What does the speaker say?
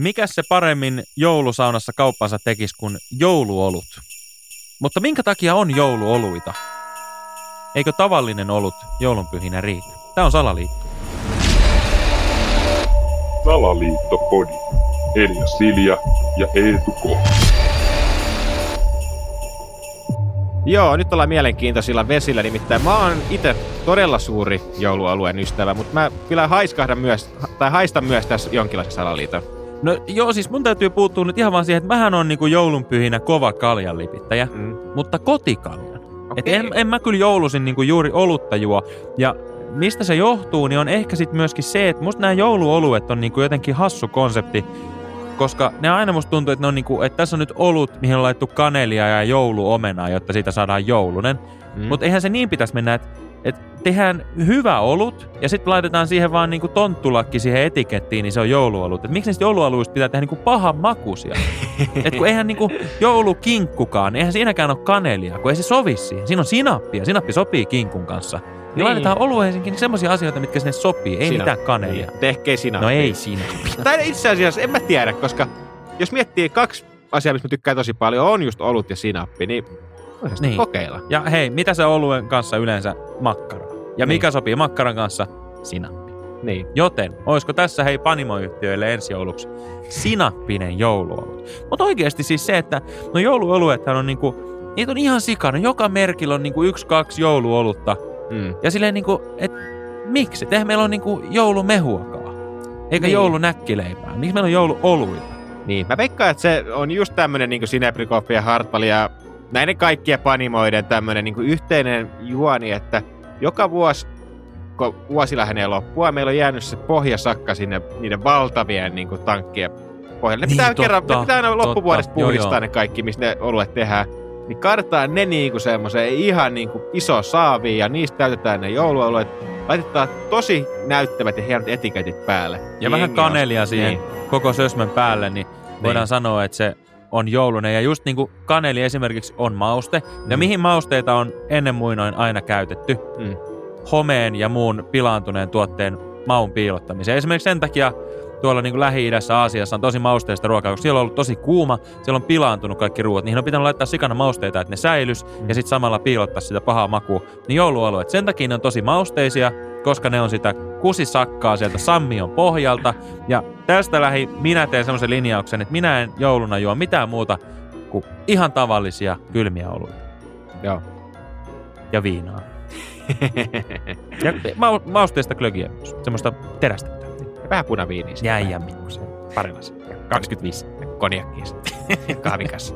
mikä se paremmin joulusaunassa kauppansa tekisi kuin jouluolut? Mutta minkä takia on jouluoluita? Eikö tavallinen olut joulunpyhinä riitä? Tämä on Salaliitto. Salaliittopodi. Elia Silja ja Eetu K. Joo, nyt ollaan mielenkiintoisilla vesillä, nimittäin mä oon itse todella suuri joulualueen ystävä, mutta mä kyllä haiskahdan myös, tai haistan myös tässä jonkinlaisen salaliiton. No joo, siis mun täytyy puuttua nyt ihan vaan siihen, että mähän on niinku joulunpyhinä kova kaljan lipittäjä, Mm. mutta kotikaljan. Et Okei. en, en mä kyllä joulusin niinku juuri olutta juo. Ja mistä se johtuu, niin on ehkä sitten myöskin se, että musta nämä jouluoluet on niinku jotenkin hassu konsepti, koska ne aina musta tuntuu, että, ne on niinku, että tässä on nyt olut, mihin on laittu kanelia ja jouluomenaa, jotta siitä saadaan joulunen. Mm. Mutta eihän se niin pitäisi mennä, että et tehdään hyvä olut ja sitten laitetaan siihen vaan niinku tonttulakki siihen etikettiin, niin se on jouluolut. Et miksi niistä jouluoluista pitää tehdä niinku pahan makuisia? Et kun eihän niinku joulukinkkukaan, eihän siinäkään ole kanelia, kun ei se sovi siihen. Siinä on sinappia, sinappi sopii kinkun kanssa. Niin, Niin. laitetaan olueisiinkin semmoisia asioita, mitkä sinne sopii, ei Sinappi. mitään kanelia. Niin, tehkei sinä. No ei sinappi. Tai itse asiassa en mä tiedä, koska jos miettii kaksi asiaa, mistä mä tykkään tosi paljon, on just olut ja sinappi, niin voisi Niin. kokeilla. Ja hei, mitä se oluen kanssa yleensä makkaraa? Ja Niin. mikä sopii makkaran kanssa? Sinappi. Niin. Joten, olisiko tässä hei panimoyhtiöille ensi jouluksi sinappinen jouluolut? Mutta oikeasti siis se, että no jouluoluethan on niinku, niitä on ihan sikana. Joka merkillä on niinku yksi, kaksi jouluolutta. Mm. Ja silleen niinku, että miksi? Eihän meillä on niinku joulumehuakaan. Eikä Niin. joulunäkkileipää. Miksi meillä on jouluoluita? Niin, mä veikkaan, että se on just tämmönen niin Sinebrikoppi ja Hartwall ja näiden kaikkien panimoiden tämmönen niin yhteinen juoni, että joka vuosi, kun vuosi lähenee loppua, meillä on jäänyt se pohjasakka sinne niiden valtavien niin kuin, tankkien pohjalle. Ne Niin, pitää, totta, kerran, ne pitää aina loppuvuodesta totta. Puhdistaa joo. ne kaikki, mistä ne oluet tehdään. Niin kartaa ne niinku semmoiseen ihan niinku iso saaviin ja niistä täytetään ne jouluoluet. Laitetaan tosi näyttävät ja hienot etiketit päälle. Ja vähän Jengi on- kanelia siihen Niin. koko sösmän päälle, niin voidaan Niin. sanoa, että se on joulunen. Ja just niin kuin kaneli esimerkiksi on mauste. Ja Mm. mihin mausteita on ennen muinoin aina käytetty? Mm. Homeen ja muun pilaantuneen tuotteen maun piilottamiseen. Esimerkiksi sen takia tuolla niin kuin Lähi-idässä, Aasiassa on tosi mausteista ruokaa, koska siellä on ollut tosi kuuma, siellä on pilaantunut kaikki ruoat. Niihin on pitänyt laittaa sikana mausteita, että ne säilys Mm. ja sitten samalla piilottaa sitä pahaa makua. Niin joulualueet, sen takia ne on tosi mausteisia, koska ne on sitä kusisakkaa sieltä sammion pohjalta. Ja tästä lähi minä teen semmoisen linjauksen, että minä en jouluna juo mitään muuta kuin ihan tavallisia kylmiä oluita. Joo. Ja viinaa. Ja ma- mausteista glögiä myös. Semmoista terästettä. Vähän punaviiniä. Jäi ja Vähän pikkusen. Pari lasia. 25 konjakkiä sitten. Kahvikassa.